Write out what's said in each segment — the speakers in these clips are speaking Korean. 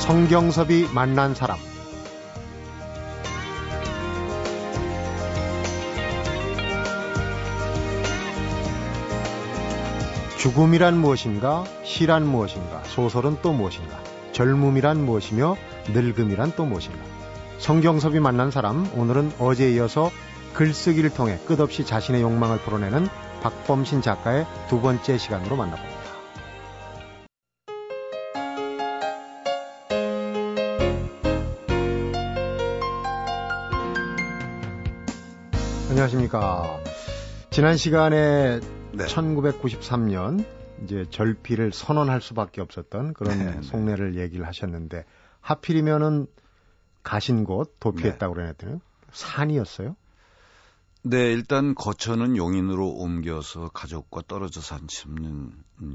성경섭이 만난 사람 죽음이란 무엇인가? 시란 무엇인가? 소설은 또 무엇인가? 젊음이란 무엇이며 늙음이란 또 무엇인가? 성경섭이 만난 사람 오늘은 어제에 이어서 글쓰기를 통해 끝없이 자신의 욕망을 풀어내는 박범신 작가의 두 번째 시간으로 만나봅니다. 안녕하십니까. 지난 시간에 네. 1993년 이제 절필을 선언할 수밖에 없었던 그런 네, 네. 속내를 얘기를 하셨는데 하필이면은 가신 곳 도피했다고 네. 그러네요. 산이었어요? 네, 일단 거처는 용인으로 옮겨서 가족과 떨어져 산 심는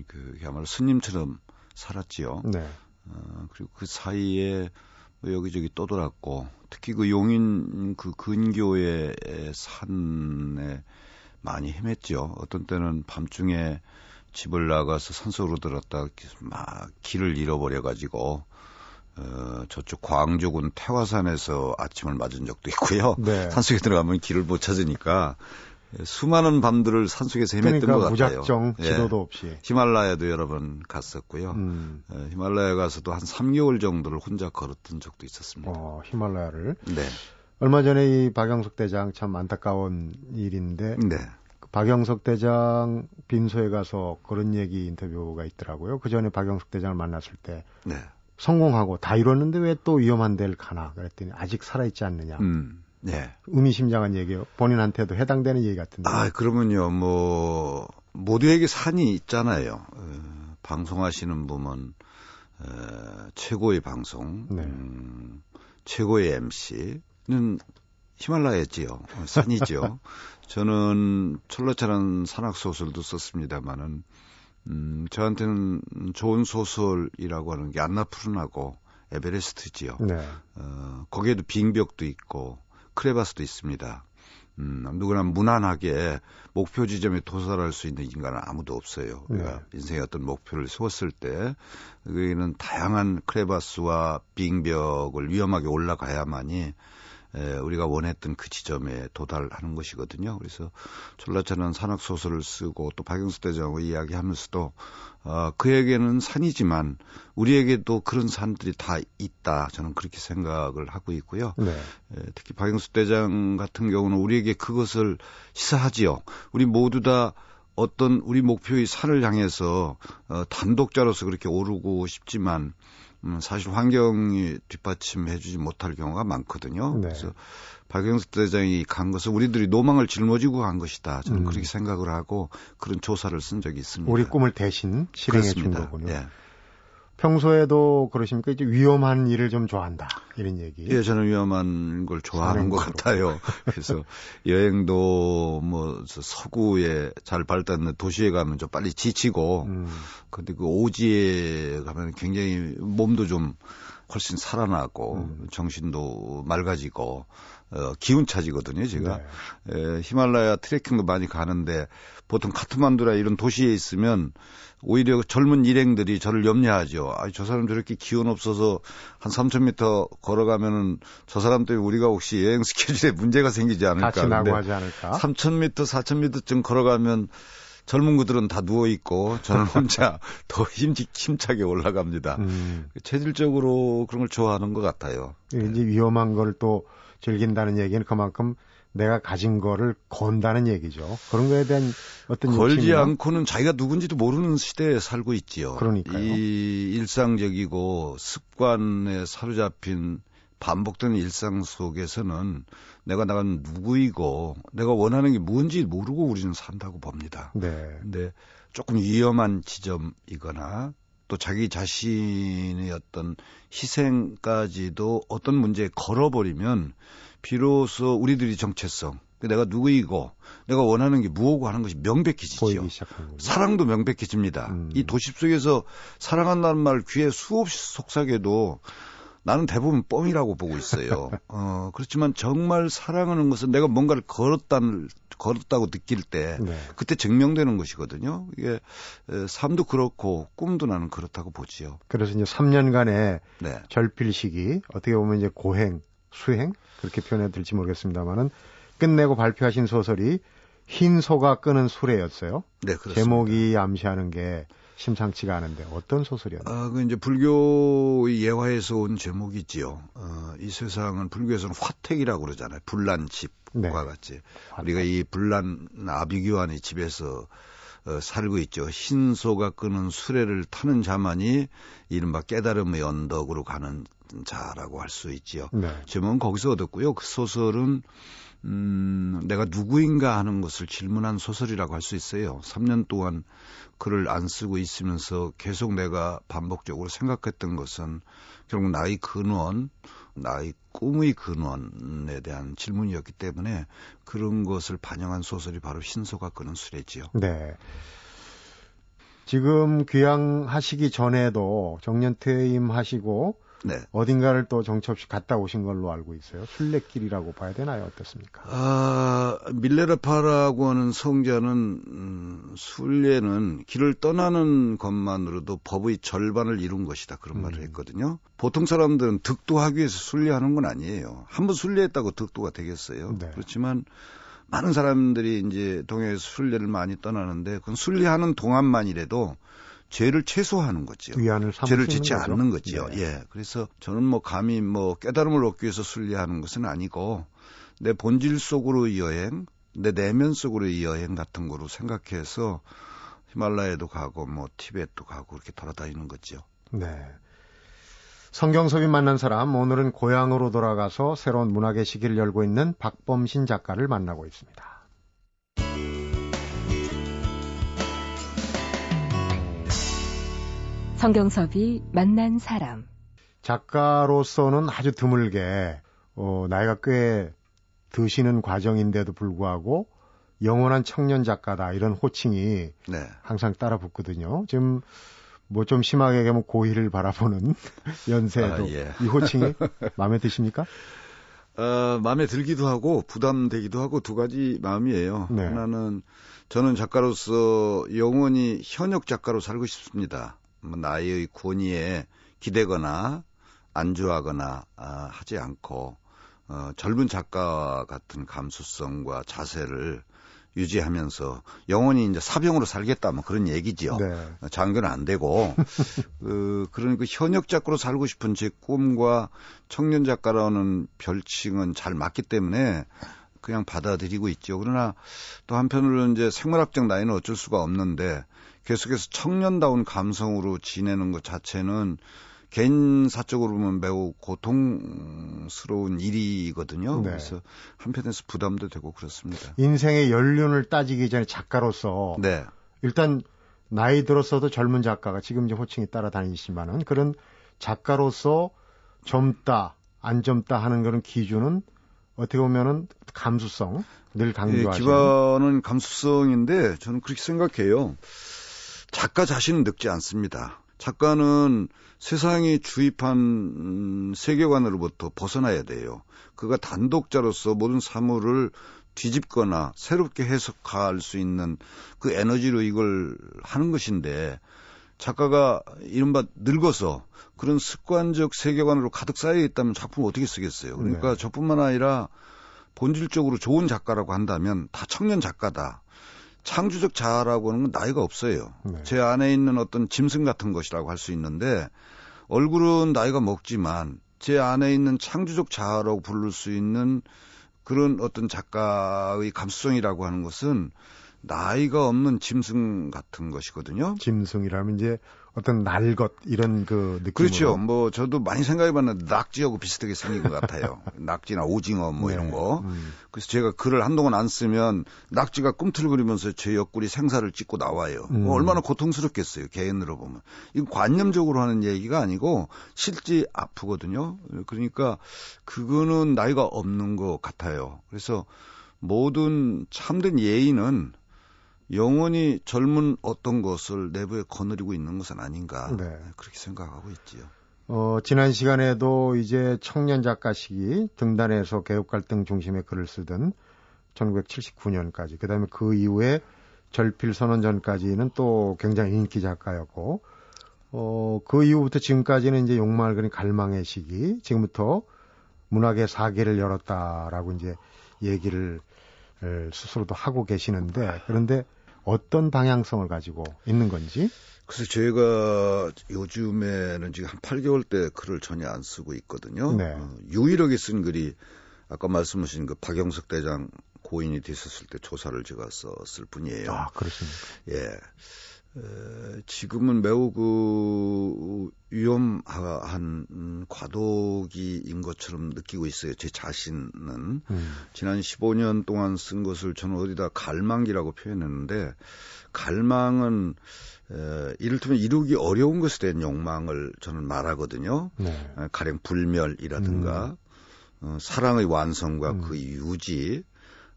그 그야말로 스님처럼 살았지요. 네. 어, 그리고 그 사이에 뭐 여기저기 떠돌았고 특히 그 용인 그 근교의 산에 많이 헤맸죠. 어떤 때는 밤중에 집을 나가서 산속으로 들었다 막 길을 잃어버려 가지고 어, 저쪽 광주군 태화산에서 아침을 맞은 적도 있고요. 네. 산속에 들어가면 길을 못 찾으니까 수많은 밤들을 산속에서 헤맸던 그러니까 것 같아요. 무작정 예. 지도도 예. 없이. 히말라야도 여러 번 갔었고요. 음. 예, 히말라야 가서도 한 3개월 정도를 혼자 걸었던 적도 있었습니다. 어, 히말라야를. 네. 얼마 전에 이 박영석 대장 참 안타까운 일인데 네. 그 박영석 대장 빈소에 가서 그런 얘기 인터뷰가 있더라고요. 그 전에 박영석 대장을 만났을 때 네. 성공하고 다 이뤘는데 왜 또 위험한 데를 가나 그랬더니 아직 살아있지 않느냐. 음. 네. 의미심장한 얘기요. 본인한테도 해당되는 얘기 같은데. 아, 그러면요, 뭐, 모두에게 산이 있잖아요. 어, 방송하시는 분은, 어, 최고의 방송, 네. 음, 최고의 MC는 히말라야지요. 산이죠. 저는 철러차란 산악 소설도 썼습니다만은, 음, 저한테는 좋은 소설이라고 하는 게 안나푸른하고 에베레스트지요. 네. 어, 거기에도 빙벽도 있고, 크레바스도 있습니다. 음, 누구나 무난하게 목표 지점에 도달할 수 있는 인간은 아무도 없어요. 네. 그러니까 인생의 어떤 목표를 세웠을 때, 여기는 다양한 크레바스와 빙벽을 위험하게 올라가야만이 에, 우리가 원했던 그 지점에 도달하는 것이거든요. 그래서 전라차는 산악 소설을 쓰고 또 박영수 대장하고 이야기하면서도 어, 그에게는 산이지만 우리에게도 그런 산들이 다 있다. 저는 그렇게 생각을 하고 있고요. 네. 에, 특히 박영수 대장 같은 경우는 우리에게 그것을 시사하지요. 우리 모두 다 어떤 우리 목표의 산을 향해서 어, 단독자로서 그렇게 오르고 싶지만 음, 사실 환경이 뒷받침해주지 못할 경우가 많거든요. 네. 그래서 박영수 대장이 간 것은 우리들이 노망을 짊어지고 간 것이다. 저는 음. 그렇게 생각을 하고 그런 조사를 쓴 적이 있습니다. 우리 꿈을 대신 실행해 준 거군요. 예. 평소에도 그러십니까? 이제 위험한 일을 좀 좋아한다. 이런 얘기. 예, 저는 위험한 걸 좋아하는 것 같아요. 그래서 여행도 뭐 서구에 잘 발달된 도시에 가면 좀 빨리 지치고, 음. 근데 그 오지에 가면 굉장히 몸도 좀 훨씬 살아나고, 음. 정신도 맑아지고, 어, 기운 차지거든요, 제가. 네. 에, 히말라야 트레킹도 많이 가는데 보통 카트만두라 이런 도시에 있으면 오히려 젊은 일행들이 저를 염려하죠. 아, 저 사람 저렇게 기운 없어서 한 3,000m 걸어가면은 저 사람 때문에 우리가 혹시 여행 스케줄에 문제가 생기지 않을까. 같이 나고 하지 않을까. 3,000m, 4,000m쯤 걸어가면 젊은 구들은 다 누워 있고 저는 혼자 더 힘직 힘차게 올라갑니다. 음. 체질적으로 그런 걸 좋아하는 것 같아요. 이제 위험한 걸또 즐긴다는 얘기는 그만큼 내가 가진 거를 건다는 얘기죠. 그런 거에 대한 어떤 걸지 욕심이나? 않고는 자기가 누군지도 모르는 시대에 살고 있지요. 그러니까요. 이 일상적이고 습관에 사로잡힌 반복되는 일상 속에서는 내가 나간 누구이고 내가 원하는 게 뭔지 모르고 우리는 산다고 봅니다. 네. 근데 조금 위험한 지점이거나 또 자기 자신의 어떤 희생까지도 어떤 문제에 걸어버리면 비로소 우리들이 정체성, 내가 누구이고 내가 원하는 게 무엇고 하는 것이 명백해지죠. 사랑도 명백해집니다. 음. 이 도시 속에서 사랑한다는 말 귀에 수없이 속삭여도 나는 대부분 뻥이라고 보고 있어요. 어, 그렇지만 정말 사랑하는 것은 내가 뭔가를 걸었다는, 걸었다고 느낄 때, 네. 그때 증명되는 것이거든요. 이게, 삶도 그렇고, 꿈도 나는 그렇다고 보지요. 그래서 이제 3년간의 네. 절필 시기, 어떻게 보면 이제 고행, 수행? 그렇게 표현해 드릴지 모르겠습니다만은, 끝내고 발표하신 소설이 흰 소가 끄는 수레였어요. 네, 그렇습니다. 제목이 암시하는 게 심상치가 않은데 어떤 소설이었나요? 아, 그 이제 불교의 예화에서 온 제목이지요. 어, 이 세상은 불교에서는 화택이라고 그러잖아요. 불난 집과 네. 같이 화택. 우리가 이 불난 아비규환의 집에서 어, 살고 있죠. 흰소가 끄는 수레를 타는 자만이 이른바 깨달음의 언덕으로 가는 자라고 할 수 있지요. 네. 제목은 거기서 얻었고요. 그 소설은 음, 내가 누구인가 하는 것을 질문한 소설이라고 할 수 있어요. 3년 동안 글을 안 쓰고 있으면서 계속 내가 반복적으로 생각했던 것은 결국 나의 근원, 나의 꿈의 근원에 대한 질문이었기 때문에 그런 것을 반영한 소설이 바로 신소가 끄는 수레지요. 네. 지금 귀향하시기 전에도 정년 퇴임하시고 네. 어딘가를 또 정처 없이 갔다 오신 걸로 알고 있어요. 순례길이라고 봐야 되나요? 어떻습니까? 아, 밀레라파라고 하는 성자는 음, 순례는 길을 떠나는 것만으로도 법의 절반을 이룬 것이다. 그런 음. 말을 했거든요. 보통 사람들은 득도하기 위해서 순례하는 건 아니에요. 한번 순례했다고 득도가 되겠어요. 네. 그렇지만 많은 사람들이 이제 동해에서 순례를 많이 떠나는데 그건 순례하는 동안만이라도 죄를 최소화하는 거죠. 위안을 죄를 짓지 거죠? 않는 거죠. 네. 예. 그래서 저는 뭐 감히 뭐 깨달음을 얻기 위해서 순례하는 것은 아니고 내 본질 속으로의 여행, 내 내면 속으로의 여행 같은 거로 생각해서 히말라야도 가고 뭐 티벳도 가고 이렇게 돌아다니는 거죠. 네. 성경섭이 만난 사람 오늘은 고향으로 돌아가서 새로운 문학의 시기를 열고 있는 박범신 작가를 만나고 있습니다. 성경섭이 만난 사람. 작가로서는 아주 드물게 어, 나이가 꽤 드시는 과정인데도 불구하고 영원한 청년 작가다 이런 호칭이 네. 항상 따라 붙거든요. 지금 뭐 좀 심하게 얘기하면 고의를 바라보는 연세에도 아, 예. 이 호칭이 마음에 드십니까? 어, 마음에 들기도 하고 부담되기도 하고 두 가지 마음이에요. 네. 하나는 저는 작가로서 영원히 현역 작가로 살고 싶습니다. 뭐 나의 권위에 기대거나 안주하거나 아, 하지 않고 어, 젊은 작가 같은 감수성과 자세를 유지하면서 영원히 이제 사병으로 살겠다 뭐 그런 얘기지요. 네. 장교는 안 되고 그 그러니까 현역 작가로 살고 싶은 제 꿈과 청년 작가라는 별칭은 잘 맞기 때문에 그냥 받아들이고 있죠. 그러나 또 한편으로는 이제 생물학적 나이는 어쩔 수가 없는데 계속해서 청년다운 감성으로 지내는 것 자체는 개인사적으로 보면 매우 고통스러운 일이거든요. 네. 그래서 한편에서 부담도 되고 그렇습니다. 인생의 연륜을 따지기 전에 작가로서 네. 일단 나이 들었어도 젊은 작가가 지금 이제 호칭이 따라다니지만은 그런 작가로서 젊다 안 젊다 하는 그런 기준은 어떻게 보면은 감수성 늘 강조하시는 예, 기반은 감수성인데 저는 그렇게 생각해요. 작가 자신은 늙지 않습니다. 작가는 세상이 주입한 음, 세계관으로부터 벗어나야 돼요. 그가 단독자로서 모든 사물을 뒤집거나 새롭게 해석할 수 있는 그 에너지로 이걸 하는 것인데 작가가 이른바 늙어서 그런 습관적 세계관으로 가득 쌓여 있다면 작품을 어떻게 쓰겠어요. 그러니까 네. 저뿐만 아니라 본질적으로 좋은 작가라고 한다면 다 청년 작가다. 창조적 자아라고 하는 건 나이가 없어요. 네. 제 안에 있는 어떤 짐승 같은 것이라고 할 수 있는데 얼굴은 나이가 먹지만 제 안에 있는 창조적 자아라고 부를 수 있는 그런 어떤 작가의 감수성이라고 하는 것은 나이가 없는 짐승 같은 것이거든요. 짐승이라면 이제 어떤 날것 이런 그 느낌. 그렇죠. 뭐 저도 많이 생각해봤는데 낙지하고 비슷하게 생긴 것 같아요. 낙지나 오징어 뭐 네. 이런 거. 음. 그래서 제가 글을 한동안 안 쓰면 낙지가 꿈틀거리면서 제 옆구리 생사를 찍고 나와요. 음. 뭐 얼마나 고통스럽겠어요. 개인으로 보면. 이건 관념적으로 하는 얘기가 아니고 실제 아프거든요. 그러니까 그거는 나이가 없는 것 같아요. 그래서 모든 참된 예의는 영원히 젊은 어떤 것을 내부에 거느리고 있는 것은 아닌가 네. 그렇게 생각하고 있지요. 어, 지난 시간에도 이제 청년 작가 시기 등단해서 개혁 갈등 중심의 글을 쓰던 1979년까지, 그 다음에 그 이후에 절필 선언 전까지는 또 굉장히 인기 작가였고, 어, 그 이후부터 지금까지는 이제 욕망을 그린 갈망의 시기, 지금부터 문학의 사계를 열었다라고 이제 얘기를 스스로도 하고 계시는데, 그런데 어떤 방향성을 가지고 있는 건지? 그래서 제가 요즘에는 지금 한 8개월 때 글을 전혀 안 쓰고 있거든요. 네. 어, 유일하게 쓴 글이 아까 말씀하신 그 박영석 대장 고인이 됐었을 때 조사를 제가 썼을 뿐이에요. 아, 그렇습니까? 예. 에, 지금은 매우 그 위험한 과도기인 것처럼 느끼고 있어요. 제 자신은 음. 지난 15년 동안 쓴 것을 저는 어디다 갈망기라고 표현했는데 갈망은 에, 이를테면 이루기 어려운 것에 대한 욕망을 저는 말하거든요. 네. 가령 불멸이라든가 음. 어, 사랑의 완성과 음. 그 유지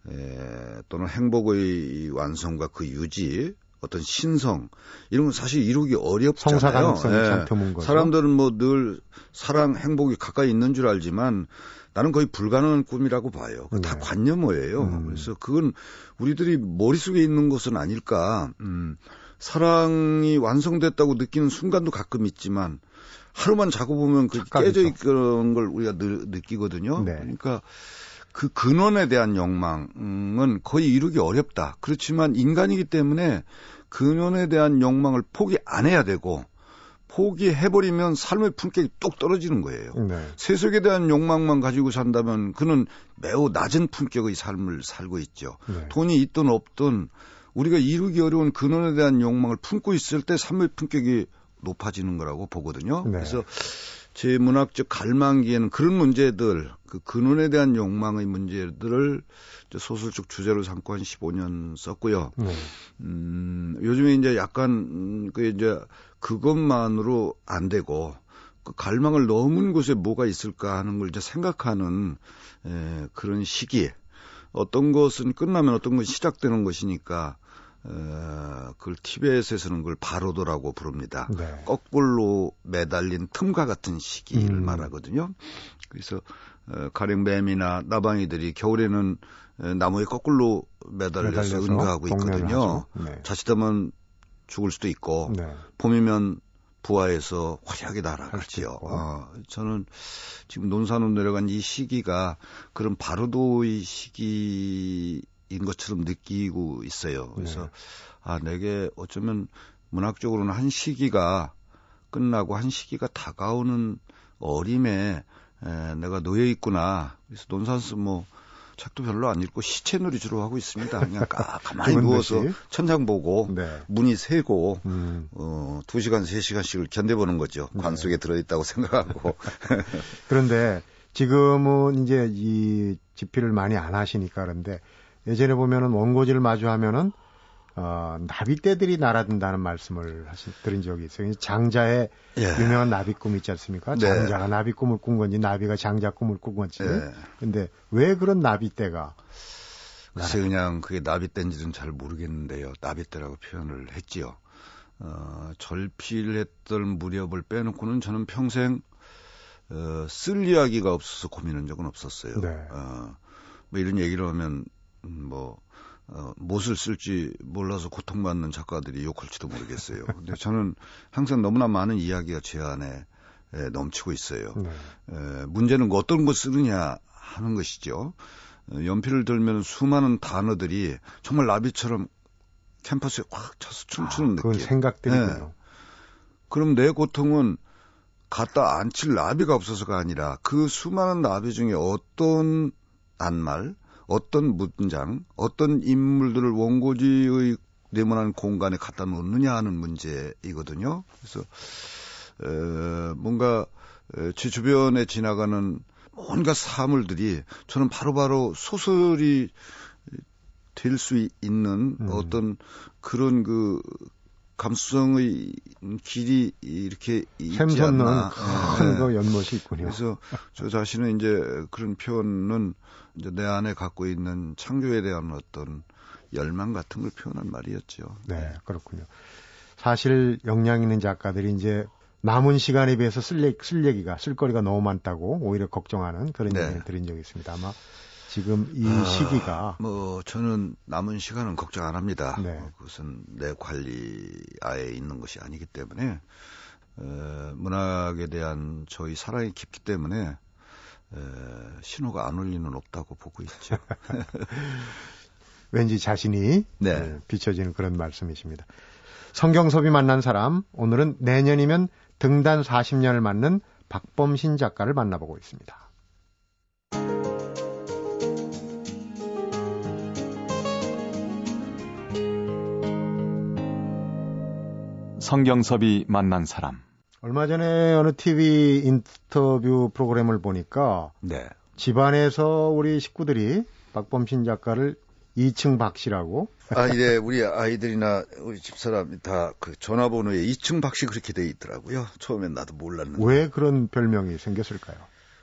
에, 또는 행복의 완성과 그 유지 어떤 신성 이런 건 사실 이루기 어렵잖아요. 성사 가능성이 예. 참 드문 거죠. 사람들은 뭐 늘 사랑 행복이 가까이 있는 줄 알지만 나는 거의 불가능한 꿈이라고 봐요. 네. 다 관념어예요. 음. 그래서 그건 우리들이 머릿속에 있는 것은 아닐까. 음. 사랑이 완성됐다고 느끼는 순간도 가끔 있지만 하루만 자고 보면 그 깨져 있는 걸 우리가 느, 느끼거든요. 네. 그러니까 그 근원에 대한 욕망은 거의 이루기 어렵다. 그렇지만 인간이기 때문에 근원에 대한 욕망을 포기 안 해야 되고 포기해버리면 삶의 품격이 뚝 떨어지는 거예요. 네. 세속에 대한 욕망만 가지고 산다면 그는 매우 낮은 품격의 삶을 살고 있죠. 네. 돈이 있든 없든 우리가 이루기 어려운 근원에 대한 욕망을 품고 있을 때 삶의 품격이 높아지는 거라고 보거든요. 네. 그래서 제 문학적 갈망기에는 그런 문제들, 그 근원에 대한 욕망의 문제들을 소설적 주제로 삼고 한 15년 썼고요. 네. 음, 요즘에 이제 약간, 음, 그 이제 그것만으로 안 되고, 그 갈망을 넘은 곳에 뭐가 있을까 하는 걸 이제 생각하는 에, 그런 시기에 어떤 것은 끝나면 어떤 것이 시작되는 것이니까 어, 그걸 티벳에서는 그걸 바로도라고 부릅니다. 네. 거꾸로 매달린 틈과 같은 시기를 음. 말하거든요. 그래서 어, 가령 뱀이나 나방이들이 겨울에는 어, 나무에 거꾸로 매달려서 응가하고 있거든요. 네. 자칫하면 죽을 수도 있고 네. 봄이면 부하에서 화려하게 날아가지요. 어, 저는 지금 논산으로 내려간 이 시기가 그런 바로도의 시기 인 것처럼 느끼고 있어요. 그래서 네. 아 내게 어쩌면 문학적으로는 한 시기가 끝나고 한 시기가 다가오는 어림에 에, 내가 놓여 있구나. 그래서 논산스 뭐 책도 별로 안 읽고 시체놀이 주로 하고 있습니다. 그냥 가, 가만히 누워서 천장 보고 네. 문이 새고 음. 어, 2시간, 3시간씩을 견뎌보는 거죠. 관 네. 속에 들어있다고 생각하고. 그런데 지금은 이제 이 집필을 많이 안 하시니까 그런데 예전에 보면은 원고지를 마주하면은 어, 나비떼들이 날아든다는 말씀을 하신 들은 적이 있어요. 장자의 예. 유명한 나비 꿈 있지 않습니까? 네. 장자가 나비 꿈을 꾼 건지 나비가 장자 꿈을 꾼 건지. 예. 근데 왜 그런 나비떼가 글쎄 그냥 그게 나비떼인지는 잘 모르겠는데요. 나비떼라고 표현을 했지요. 어, 절필했던 무렵을 빼놓고는 저는 평생 어, 쓸 이야기가 없어서 고민한 적은 없었어요. 네. 어, 뭐 이런 얘기를 하면 음, 뭐 어, 무엇을 쓸지 몰라서 고통받는 작가들이 욕할지도 모르겠어요. 근데 저는 항상 너무나 많은 이야기가 제 안에 에, 넘치고 있어요. 네. 에, 문제는 어떤 거 쓰느냐 하는 것이죠. 어, 연필을 들면 수많은 단어들이 정말 나비처럼 캠퍼스에 확 차서 춤추는 아, 느낌. 그건 생각들이네요. 네. 그럼 내 고통은 갖다 앉힐 나비가 없어서가 아니라 그 수많은 나비 중에 어떤 낱말, 어떤 문장, 어떤 인물들을 원고지의 네모난 공간에 갖다 놓느냐 하는 문제이거든요. 그래서 에, 뭔가 에, 제 주변에 지나가는 온갖 사물들이 저는 바로바로 바로 소설이 될 수 있는 음. 어떤 그런 그 감수성의 길이 이렇게 샘솟는 큰그 네. 연못이 있군요. 그래서 저 자신은 이제 그런 표현은 이제 내 안에 갖고 있는 창조에 대한 어떤 열망 같은 걸 표현한 말이었죠. 네, 그렇군요. 사실 역량 있는 작가들이 이제 남은 시간에 비해서 쓸, 얘기, 쓸 얘기가 쓸거리가 너무 많다고 오히려 걱정하는 그런 네. 얘기를 들은 적이 있습니다. 아마 지금 이 아, 시기가 뭐 저는 남은 시간은 걱정 안 합니다. 네. 그것은 내 관리 아에 있는 것이 아니기 때문에 에, 문학에 대한 저희 사랑이 깊기 때문에 에, 신호가 안 올 리는 없다고 보고 있죠. 왠지 자신이 네. 네, 비춰지는 그런 말씀이십니다. 성경섭이 만난 사람 오늘은 내년이면 등단 40년을 맞는 박범신 작가를 만나보고 있습니다. 성경섭이 만난 사람 얼마 전에 어느 TV 인터뷰 프로그램을 보니까 네. 집안에서 우리 식구들이 박범신 작가를 2층 박씨라고. 아, 예, 우리 아이들이나 우리 집사람이 다 그 전화번호에 2층 박씨 그렇게 돼 있더라고요. 처음엔 나도 몰랐는데. 왜 그런 별명이 생겼을까요?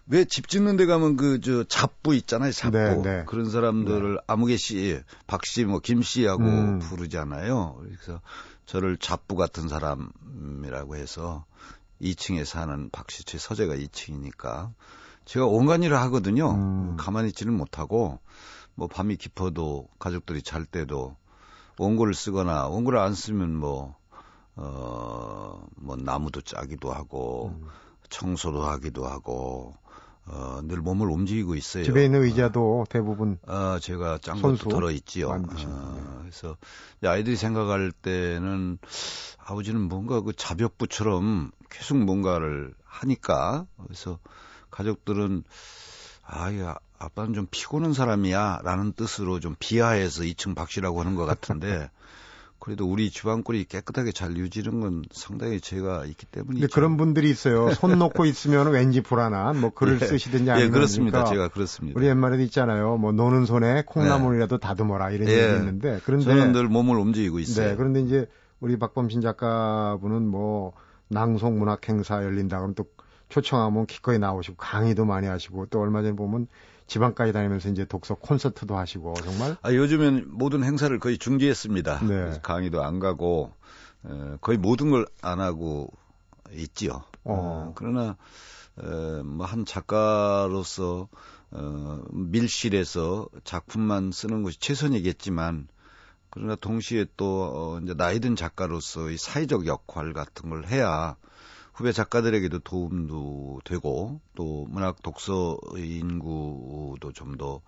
왜 집 짓는 데 가면 그 저 잡부 있잖아요, 잡부. 네, 네. 그런 사람들을 네. 아무개 씨, 박 씨, 뭐 김 씨하고 음. 부르잖아요. 그래서 저를 잡부 같은 사람이라고 해서 2층에 사는 박씨 제 서재가 2층이니까 제가 온갖 일을 하거든요. 음. 가만히 있지는 못하고 뭐 밤이 깊어도 가족들이 잘 때도 원고를 쓰거나 원고를 안 쓰면 뭐, 어, 뭐 나무도 짜기도 하고 음. 청소도 하기도 하고 어, 늘 몸을 움직이고 있어요. 집에 있는 의자도 어, 대부분 아, 제가 짠 것도 들어 있지요. 어, 그래서 아이들이 생각할 때는 아버지는 뭔가 그 자벽부처럼 계속 뭔가를 하니까. 그래서 가족들은 아, 야, 아빠는 좀 피곤한 사람이야 라는 뜻으로 좀 비하해서 2층 박씨라고 하는 것 같은데 그래도 우리 집안꼴이 깨끗하게 잘 유지는 건 상당히 제가 있기 때문이죠. 그런 분들이 있어요. 손 놓고 있으면 왠지 불안한 뭐 글을 예. 쓰시든지 아니면 예, 그렇습니다. 제가 그렇습니다. 우리 옛말에도 있잖아요. 뭐 노는 손에 콩나물이라도 예. 다듬어라 이런 예. 얘기 있는데 그런데 저는 늘 몸을 움직이고 있어요. 네, 그런데 이제 우리 박범신 작가분은 뭐 낭송 문학 행사 열린다 그러면 또 초청하면 기꺼이 나오시고 강의도 많이 하시고 또 얼마 전에 보면 지방까지 다니면서 이제 독서 콘서트도 하시고 정말 아 요즘엔 모든 행사를 거의 중지했습니다. 네. 강의도 안 가고 에, 거의 모든 걸 안 하고 있지요. 어. 어, 그러나 뭐한 작가로서 어, 밀실에서 작품만 쓰는 것이 최선이겠지만 그러나 동시에 또 어, 이제 나이 든 작가로서의 사회적 역할 같은 걸 해야 후배 작가들에게도 도움도 되고 또 문학 독서 인구도 좀 더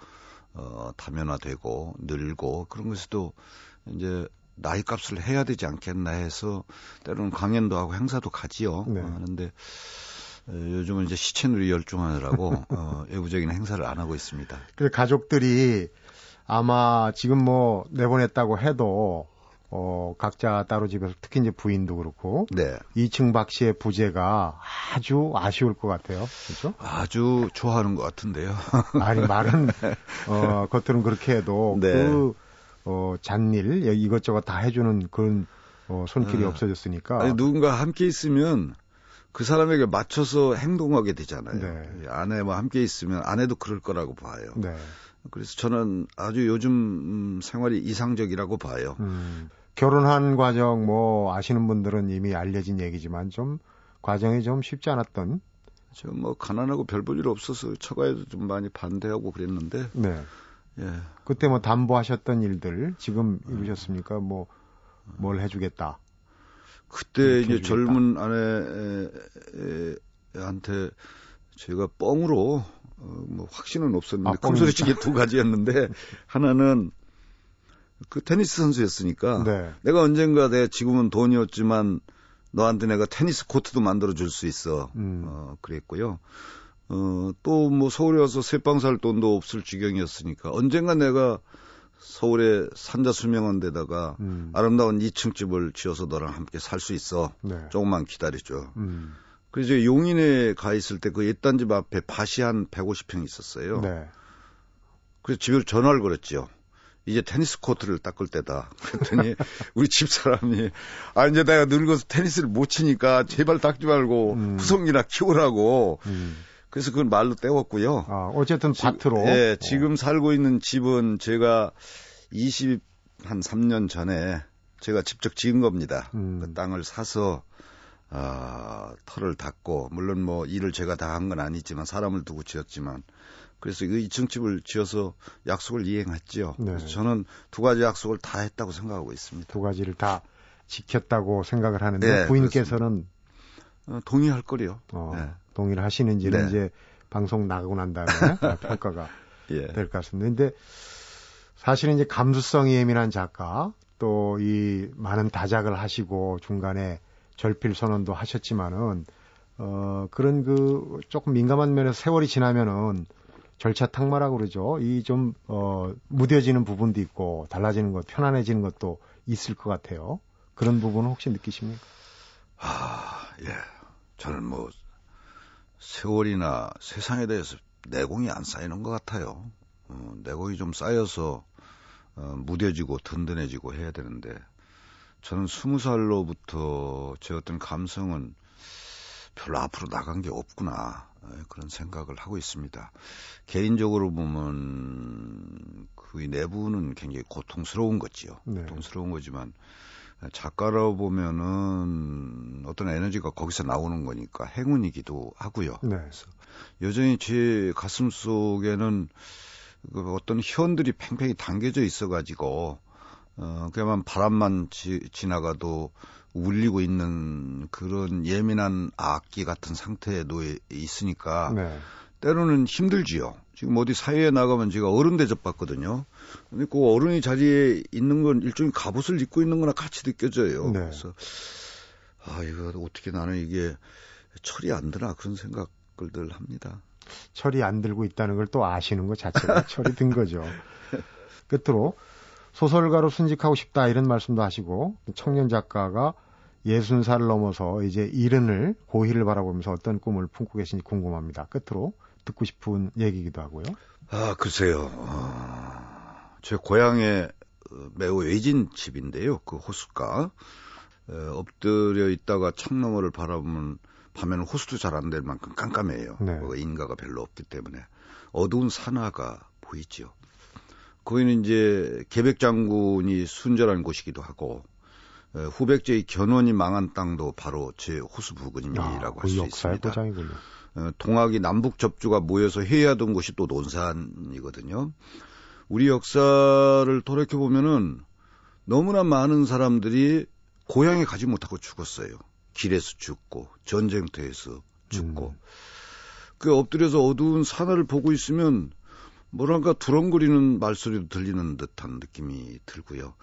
어, 다면화되고 늘고 그런 것에도 이제 나이 값을 해야 되지 않겠나 해서 때로는 강연도 하고 행사도 가지요. 네. 어, 하는데 어, 요즘은 이제 시체놀이 열중하느라고 어, 외부적인 행사를 안 하고 있습니다. 그 가족들이 아마 지금 뭐 내보냈다고 해도 어, 각자 따로 집에서 특히 이제 부인도 그렇고 네. 2층 박 씨의 부재가 아주 아쉬울 것 같아요. 그렇죠? 아주 좋아하는 것 같은데요. 아니 말은 어, 겉으로는 그렇게 해도 네. 그 어, 잔일 이것저것 다 해주는 그런 어, 손길이 아, 없어졌으니까. 아니, 누군가 함께 있으면 그 사람에게 맞춰서 행동하게 되잖아요. 네. 아내와 함께 있으면 아내도 그럴 거라고 봐요. 네. 그래서 저는 아주 요즘 음, 생활이 이상적이라고 봐요. 음, 결혼한 과정 뭐 아시는 분들은 이미 알려진 얘기지만 좀 과정이 좀 쉽지 않았던. 저뭐 가난하고 별 볼 일 없어서 처가에도 좀 많이 반대하고 그랬는데. 네. 예. 그때 뭐 담보하셨던 일들 지금 입으셨습니까? 뭐 뭘 해주겠다. 그때 이제 해주겠다. 젊은 아내한테 제가 뻥으로 어, 뭐 확신은 없었는데 아, 큰소리치기 두 가지였는데 하나는 그 테니스 선수였으니까 네. 내가 언젠가 내 지금은 돈이 없지만 너한테 내가 테니스 코트도 만들어 줄 수 있어. 음. 어, 그랬고요. 어, 또 뭐 서울에 와서 새빵 살 돈도 없을 지경이었으니까 언젠가 내가 서울에 산자 수명원 데다가 음. 아름다운 2층 집을 지어서 너랑 함께 살 수 있어. 네. 조금만 기다려줘. 음. 그래서 용인에 가 있을 때 그 옛단 집 앞에 밭이 한 150평 있었어요. 네. 그래서 집을 전화를 걸었죠. 이제 테니스 코트를 닦을 때다. 그랬더니 우리 집 사람이 아 이제 내가 늙어서 테니스를 못 치니까 제발 닦지 말고 음. 후성이나 키우라고. 음. 그래서 그걸 말로 때웠고요. 아, 어쨌든 밭으로. 예, 어. 지금 살고 있는 집은 제가 20 한 3년 전에 제가 직접 지은 겁니다. 음. 그 땅을 사서 아, 털을 닦고 물론 뭐 일을 제가 다 한 건 아니지만 사람을 두고 지었지만 그래서 그 2층 집을 지어서 약속을 이행했지요. 네. 그래서 저는 두 가지 약속을 다 했다고 생각하고 있습니다. 두 가지를 다 지켰다고 생각을 하는데 네, 부인께서는 어, 동의할 거리요. 어, 네. 동의를 하시는지는 네. 이제 방송 나가고 난 다음에 평가가 예. 될것 같습니다. 근데 사실은 이제 감수성이 예민한 작가 또 이 많은 다작을 하시고 중간에 절필 선언도 하셨지만은 어 그런 그 조금 민감한 면에서 세월이 지나면은 절차 탁마라고 그러죠. 이 좀 어 무뎌지는 부분도 있고 달라지는 것, 편안해지는 것도 있을 것 같아요. 그런 부분은 혹시 느끼십니까? 아, 예. 저는 뭐 세월이나 세상에 대해서 내공이 안 쌓이는 것 같아요. 어, 내공이 좀 쌓여서 어, 무뎌지고 든든해지고 해야 되는데 저는 스무 살로부터 제 어떤 감성은 별로 앞으로 나간 게 없구나 예, 그런 생각을 하고 있습니다. 개인적으로 보면 그 내부는 굉장히 고통스러운 거지요. 네. 고통스러운 거지만 작가로 보면은 어떤 에너지가 거기서 나오는 거니까 행운이기도 하고요. 네. 그래서 여전히 제 가슴 속에는 그 어떤 현들이 팽팽히 담겨져 있어가지고 어 그야만 바람만 지, 지나가도 울리고 있는 그런 예민한 악기 같은 상태에 놓여 있으니까 네. 때로는 힘들지요. 지금 어디 사회에 나가면 제가 어른 대접 받거든요. 근데 그 어른이 자리에 있는 건 일종의 갑옷을 입고 있는 거나 같이 느껴져요. 네. 그래서 아 이거 어떻게 나는 이게 철이 안 드나 그런 생각을 합니다. 철이 안 들고 있다는 걸 또 아시는 것 자체가 철이 든 거죠. 끝으로 소설가로 순직하고 싶다 이런 말씀도 하시고 청년 작가가 예순 살 넘어서 이제 이른을 고희를 바라보면서 어떤 꿈을 품고 계신지 궁금합니다. 끝으로 듣고 싶은 얘기기도 하고요. 아 글쎄요. 어, 제 고향에 매우 외진 집인데요. 그 호수가 에, 엎드려 있다가 창 너머를 바라보면 밤에는 호수도 잘 안 될 만큼 깜깜해요. 네. 뭐 인가가 별로 없기 때문에 어두운 산화가 보이지요. 거기는 이제 계백 장군이 순절한 곳이기도 하고 에, 후백제의 견훤이 망한 땅도 바로 제 호수 부근이라고 아, 할수 있습니다. 고장이군요. 어, 동학이 남북 접주가 모여서 회의하던 곳이 또 논산이거든요. 우리 역사를 돌이켜 보면은 너무나 많은 사람들이 고향에 가지 못하고 죽었어요. 길에서 죽고 전쟁터에서 죽고 음. 그 엎드려서 어두운 산을 보고 있으면 뭐랄까 두렁거리는 말소리도 들리는 듯한 느낌이 들고요.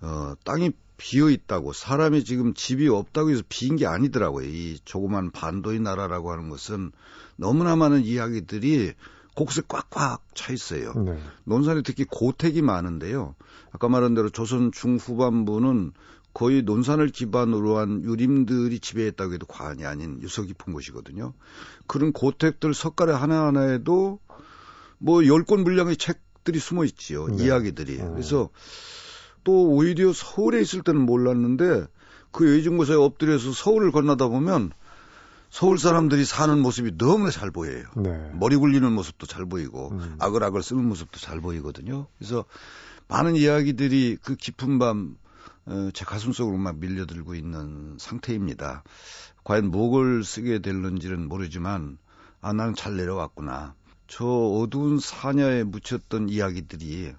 어, 땅이 비어 있다고 사람이 지금 집이 없다고 해서 비인 게 아니더라고요. 이 조그만 반도의 나라라고 하는 것은 너무나 많은 이야기들이 곳곳에 꽉꽉 차 있어요. 네. 논산에 특히 고택이 많은데요. 아까 말한 대로 조선 중후반부는 거의 논산을 기반으로 한 유림들이 지배했다고 해도 과언이 아닌 유서 깊은 곳이거든요. 그런 고택들 석가래 하나하나에도 뭐 열 권 분량의 책들이 숨어 있지요. 네. 이야기들이. 어. 그래서 또 오히려 서울에 있을 때는 몰랐는데 그 곳에 엎드려서 서울을 건너다 보면 서울 사람들이 사는 모습이 너무나 잘 보여요. 네. 머리 굴리는 모습도 잘 보이고 음. 아글아글 쓰는 모습도 잘 보이거든요. 그래서 많은 이야기들이 그 깊은 밤, 어, 제 가슴 속으로 막 밀려들고 있는 상태입니다. 과연 목을 쓰게 될는지는 모르지만, 아, 나는 잘 내려왔구나. 저 어두운 사녀에 묻혔던 이야기들이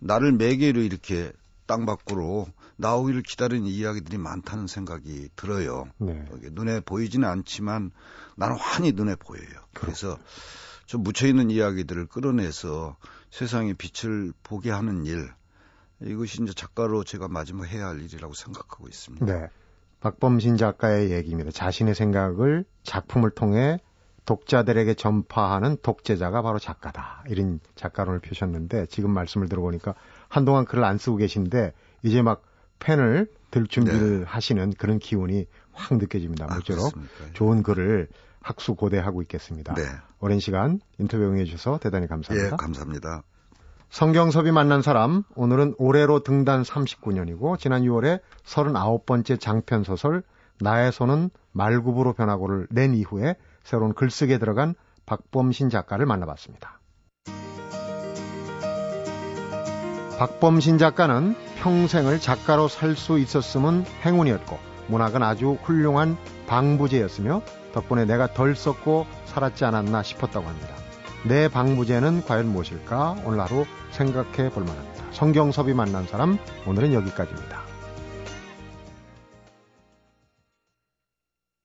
나를 매개로 이렇게 땅 밖으로 나오기를 기다리는 이야기들이 많다는 생각이 들어요. 네. 눈에 보이지는 않지만 나는 환히 눈에 보여요. 그래서 좀 묻혀있는 이야기들을 끌어내서 세상에 빛을 보게 하는 일, 이것이 이제 작가로 제가 마지막 해야 할 일이라고 생각하고 있습니다. 네. 박범신 작가의 얘기입니다. 자신의 생각을 작품을 통해 독자들에게 전파하는 독재자가 바로 작가다. 이런 작가론을 펴셨는데 지금 말씀을 들어보니까 한동안 글을 안 쓰고 계신데 이제 막 펜을 들 준비를 네. 하시는 그런 기운이 확 느껴집니다. 모쪼록 아, 좋은 글을 학수 고대하고 있겠습니다. 네. 오랜 시간 인터뷰 응해 주셔서 대단히 감사합니다. 예, 감사합니다. 성경섭이 만난 사람, 오늘은 올해로 등단 39년이고, 지난 6월에 39번째 장편 소설, 나의 손은 말굽으로 변하고를 낸 이후에 새로운 글쓰기에 들어간 박범신 작가를 만나봤습니다. 박범신 작가는 평생을 작가로 살 수 있었음은 행운이었고 문학은 아주 훌륭한 방부제였으며 덕분에 내가 덜 썼고 살았지 않았나 싶었다고 합니다. 내 방부제는 과연 무엇일까? 오늘 하루 생각해 볼 만합니다. 성경섭이 만난 사람, 오늘은 여기까지입니다.